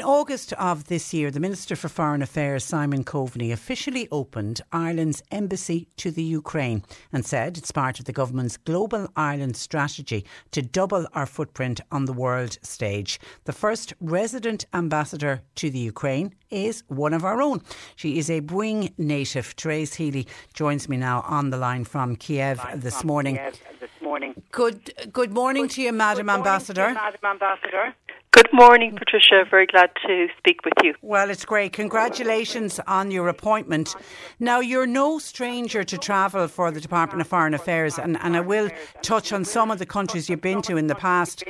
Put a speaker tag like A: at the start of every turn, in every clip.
A: In August of this year, the Minister for Foreign Affairs, Simon Coveney, officially opened Ireland's embassy to the Ukraine and said it's part of the government's Global Ireland strategy to double our footprint on the world stage. The first resident ambassador to the Ukraine is one of our own. She is a Bweeng native. Therese Healy joins me now on the line from Kiev this morning.
B: Kiev this morning.
A: Good, good morning
B: Good-
A: to you, Madam
B: good morning to
A: Ambassador.
B: you, Madam Ambassador. Good morning, Patricia. Very glad to speak with you.
A: Well, it's great. Congratulations on your appointment. Now, you're no stranger to travel for the Department of Foreign Affairs, and, and I will touch on some of the countries you've been to in the past.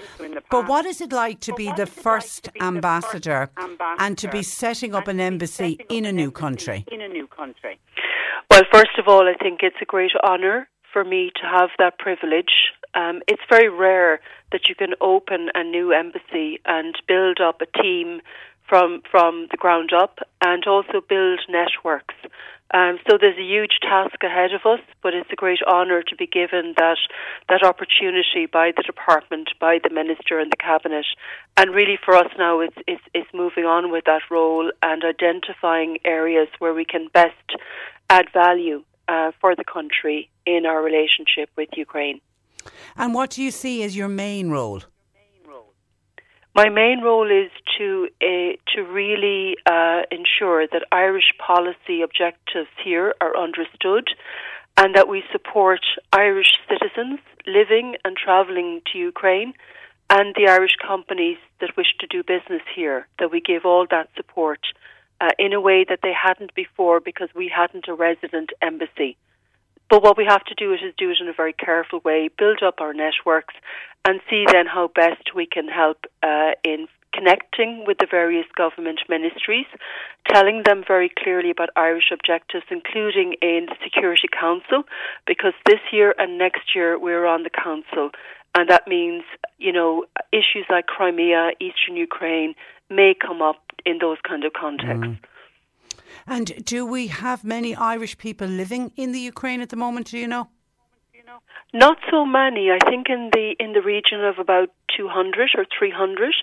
A: But what is it like to be the first ambassador and to be setting up an embassy in a new country?
B: In a new country. Well, first of all, I think it's a great honour for me to have that privilege. Um, it's very rare that you can open a new embassy and build up a team from from the ground up, and also build networks. Um, so there's a huge task ahead of us, but it's a great honour to be given that that opportunity by the department, by the minister and the cabinet, and really for us now, it's it's, it's moving on with that role and identifying areas where we can best add value uh, for the country in our relationship with Ukraine.
A: And what do you see as your main role?
B: My main role is to uh, to really uh, ensure that Irish policy objectives here are understood, and that we support Irish citizens living and travelling to Ukraine, and the Irish companies that wish to do business here. That we give all that support uh, in a way that they hadn't before because we hadn't a resident embassy. But what we have to do it is do it in a very careful way, build up our networks, and see then how best we can help uh, in connecting with the various government ministries, telling them very clearly about Irish objectives, including in the Security Council, because this year and next year we're on the Council. And that means, you know, issues like Crimea, Eastern Ukraine may come up in those kind of contexts.
A: And do we have many Irish people living in the Ukraine at the moment? Do you know?
B: Not so many. I think in the in the region of about 200 or 300.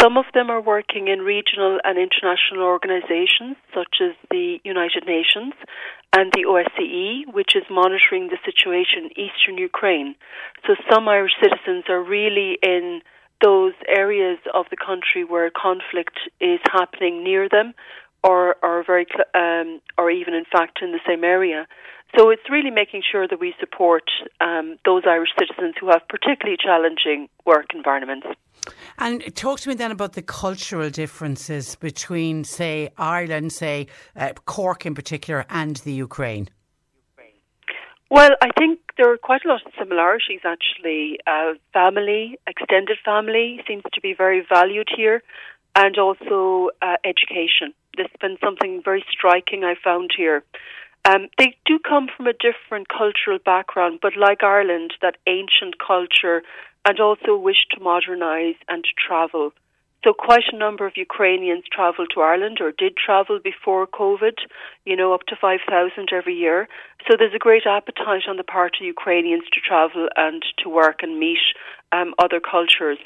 B: Some of them are working in regional and international organizations such as the United Nations and the OSCE, which is monitoring the situation in eastern Ukraine. So some Irish citizens are really in those areas of the country where conflict is happening near them or or very cl- um, or even in fact in the same area. So it's really making sure that we support um, those Irish citizens who have particularly challenging work environments.
A: And talk to me then about the cultural differences between, say, Ireland, say, uh, Cork in particular, and the Ukraine.
B: Well, I think there are quite a lot of similarities actually. Uh, family, extended family seems to be very valued here, and also uh, education. Has been something very striking I found here. Um, they do come from a different cultural background, but like Ireland, that ancient culture and also wish to modernise and to travel. So quite a number of Ukrainians travel to Ireland or did travel before COVID, you know, up to 5,000 every year. So there's a great appetite on the part of Ukrainians to travel and to work and meet um, other cultures.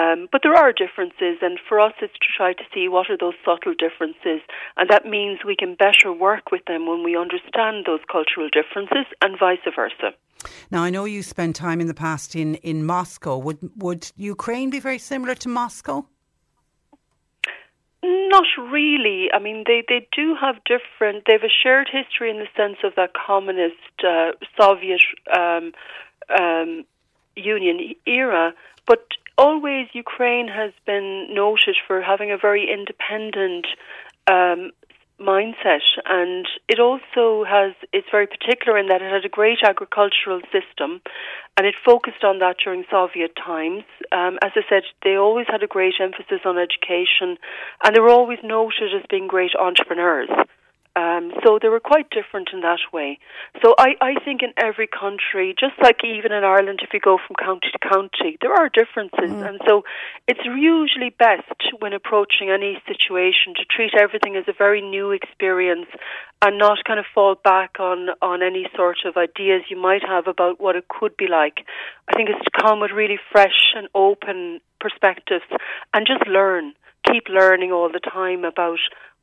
B: Um, but there are differences, and for us, it's to try to see what are those subtle differences, and that means we can better work with them when we understand those cultural differences, and vice versa.
A: Now, I know you spent time in the past in, in Moscow. Would would Ukraine be very similar to Moscow?
B: Not really. I mean, they, they do have different. They have a shared history in the sense of that communist uh, Soviet um, um, Union era, but always Ukraine has been noted for having a very independent um, mindset, and it also has. It's very particular in that it had a great agricultural system, and it focused on that during Soviet times. Um, as I said, they always had a great emphasis on education, and they were always noted as being great entrepreneurs. Um, so they were quite different in that way. So I, I think in every country, just like even in Ireland, if you go from county to county, there are differences. Mm. And so it's usually best when approaching any situation to treat everything as a very new experience and not kind of fall back on, on any sort of ideas you might have about what it could be like. I think it's to come with really fresh and open perspectives and just learn. Keep learning all the time about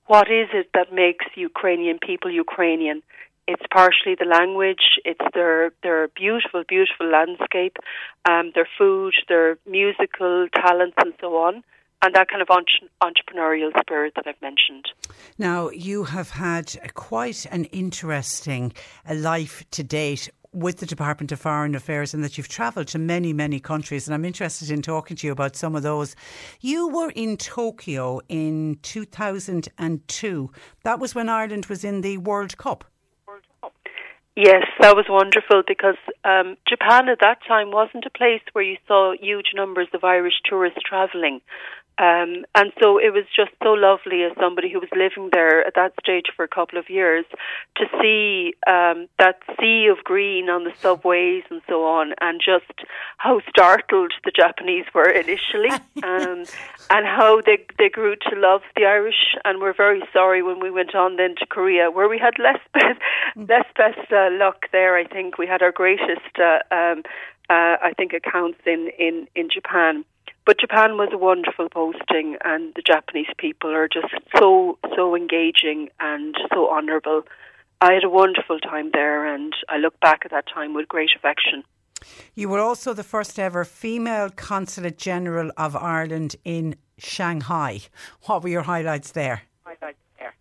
B: what is it that makes Ukrainian people Ukrainian? It's partially the language, it's their their beautiful, beautiful landscape, um, their food, their musical talents, and so on and that kind of entrepreneurial spirit that I've mentioned.
A: Now, you have had quite an interesting uh, life to date with the Department of Foreign Affairs and that you've travelled to many, many countries. And I'm interested in talking to you about some of those. You were in Tokyo in 2002. That was when Ireland was in the World Cup.
B: Yes, that was wonderful because um, Japan at that time wasn't a place where you saw huge numbers of Irish tourists travelling. Um, and so it was just so lovely as somebody who was living there at that stage for a couple of years to see um, that sea of green on the subways and so on, and just how startled the Japanese were initially, um, and how they they grew to love the Irish, and were very sorry when we went on then to Korea, where we had less less best uh, luck there. I think we had our greatest, uh, um, uh, I think, accounts in in in Japan. But Japan was a wonderful posting, and the Japanese people are just so so engaging and so honourable. I had a wonderful time there, and I look back at that time with great affection.
A: You were also the first ever female Consulate General of Ireland in Shanghai. What were your highlights there? Highlights there.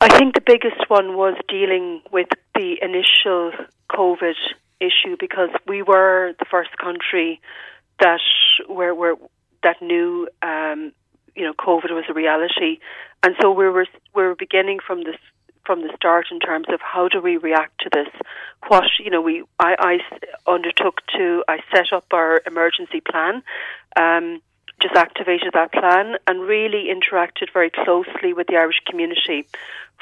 B: I think the biggest one was dealing with the initial COVID issue because we were the first country that where where that knew um, you know COVID was a reality, and so we were we were beginning from this from the start in terms of how do we react to this. What you know, we I, I undertook to I set up our emergency plan. Um, just activated that plan and really interacted very closely with the Irish community.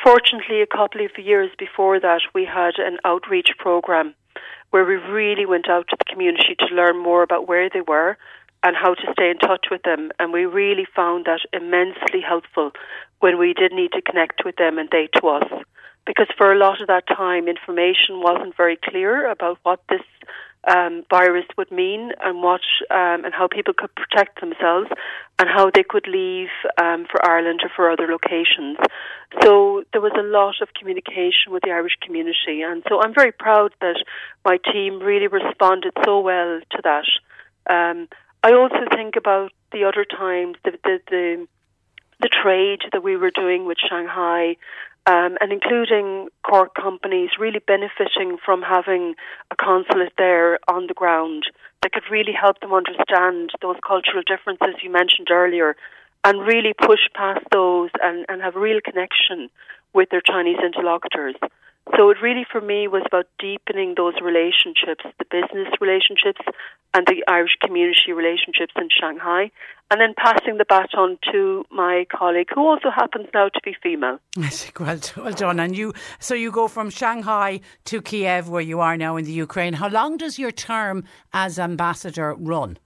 B: Fortunately, a couple of years before that, we had an outreach program where we really went out to the community to learn more about where they were and how to stay in touch with them. And we really found that immensely helpful when we did need to connect with them and they to us. Because for a lot of that time, information wasn't very clear about what this um, virus would mean and what um, and how people could protect themselves and how they could leave um, for Ireland or for other locations. So there was a lot of communication with the Irish community, and so I'm very proud that my team really responded so well to that. Um, I also think about the other times the the, the the trade that we were doing with Shanghai um, and including Cork companies really benefiting from having a consulate there on the ground that could really help them understand those cultural differences you mentioned earlier and really push past those and, and have real connection with their Chinese interlocutors. So it really, for me, was about deepening those relationships, the business relationships and the Irish community relationships in Shanghai, and then passing the baton to my colleague, who also happens now to be female.
A: Well, well done. And you, so you go from Shanghai to Kiev, where you are now in the Ukraine. How long does your term as ambassador run?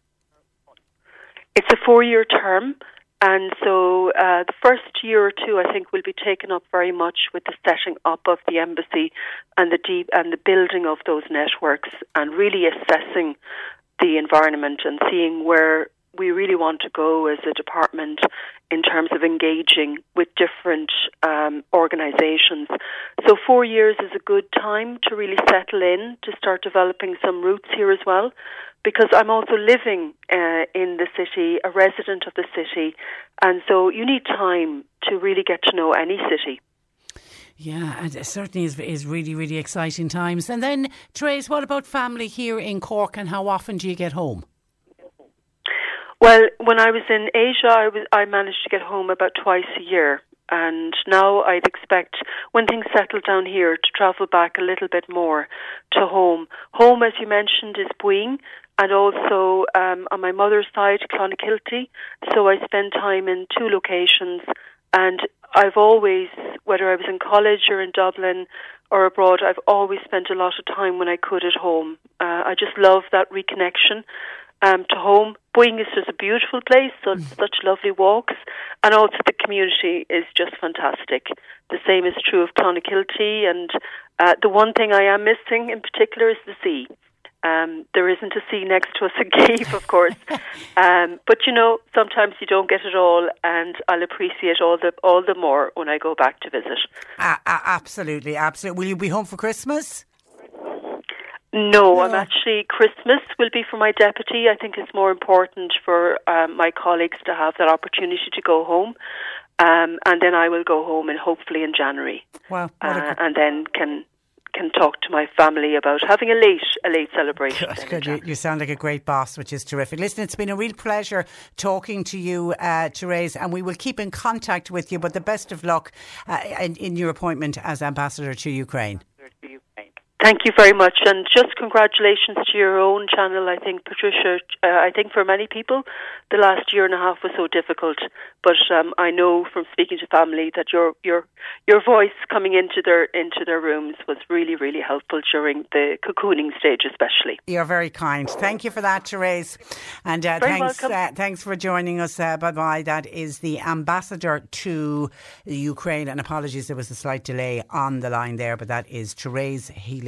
B: It's a four-year term. And so uh, the first year or two, I think, will be taken up very much with the setting up of the embassy and the deep and the building of those networks, and really assessing the environment and seeing where we really want to go as a department in terms of engaging with different um, organisations. So, four years is a good time to really settle in, to start developing some roots here as well, because I'm also living uh, in the city, a resident of the city, and so you need time to really get to know any city.
A: Yeah, and it certainly is, is really, really exciting times. And then, Therese, what about family here in Cork and how often do you get home?
B: Well, when I was in Asia, I was I managed to get home about twice a year, and now I'd expect when things settle down here to travel back a little bit more to home. Home, as you mentioned, is Bweeng, and also um, on my mother's side, Clonakilty. So I spend time in two locations, and I've always, whether I was in college or in Dublin or abroad, I've always spent a lot of time when I could at home. Uh, I just love that reconnection um, to home. Bweeng is just a beautiful place, so mm. such lovely walks, and also the community is just fantastic. The same is true of Clonakilty, and uh, the one thing I am missing in particular is the sea. Um, there isn't a sea next to us in Kiev, of course, um, but you know sometimes you don't get it all, and I'll appreciate all the all the more when I go back to visit.
A: Uh, uh, absolutely, absolutely. Will you be home for Christmas?
B: No, I'm actually Christmas will be for my deputy. I think it's more important for um, my colleagues to have that opportunity to go home, um, and then I will go home and hopefully in January.
A: Wow,
B: uh, and then can can talk to my family about having a late a late celebration.
A: Good, good. You, you, sound like a great boss, which is terrific. Listen, it's been a real pleasure talking to you, uh, Therese, and we will keep in contact with you. But the best of luck uh, in, in your appointment as ambassador to Ukraine.
B: Thank you very much, and just congratulations to your own channel. I think Patricia. Uh, I think for many people, the last year and a half was so difficult, but um, I know from speaking to family that your your your voice coming into their into their rooms was really really helpful during the cocooning stage, especially.
A: You're very kind. Thank you for that, Therese, and uh, thanks uh, thanks for joining us. Uh, bye bye. That is the ambassador to Ukraine, and apologies there was a slight delay on the line there, but that is Therese Healy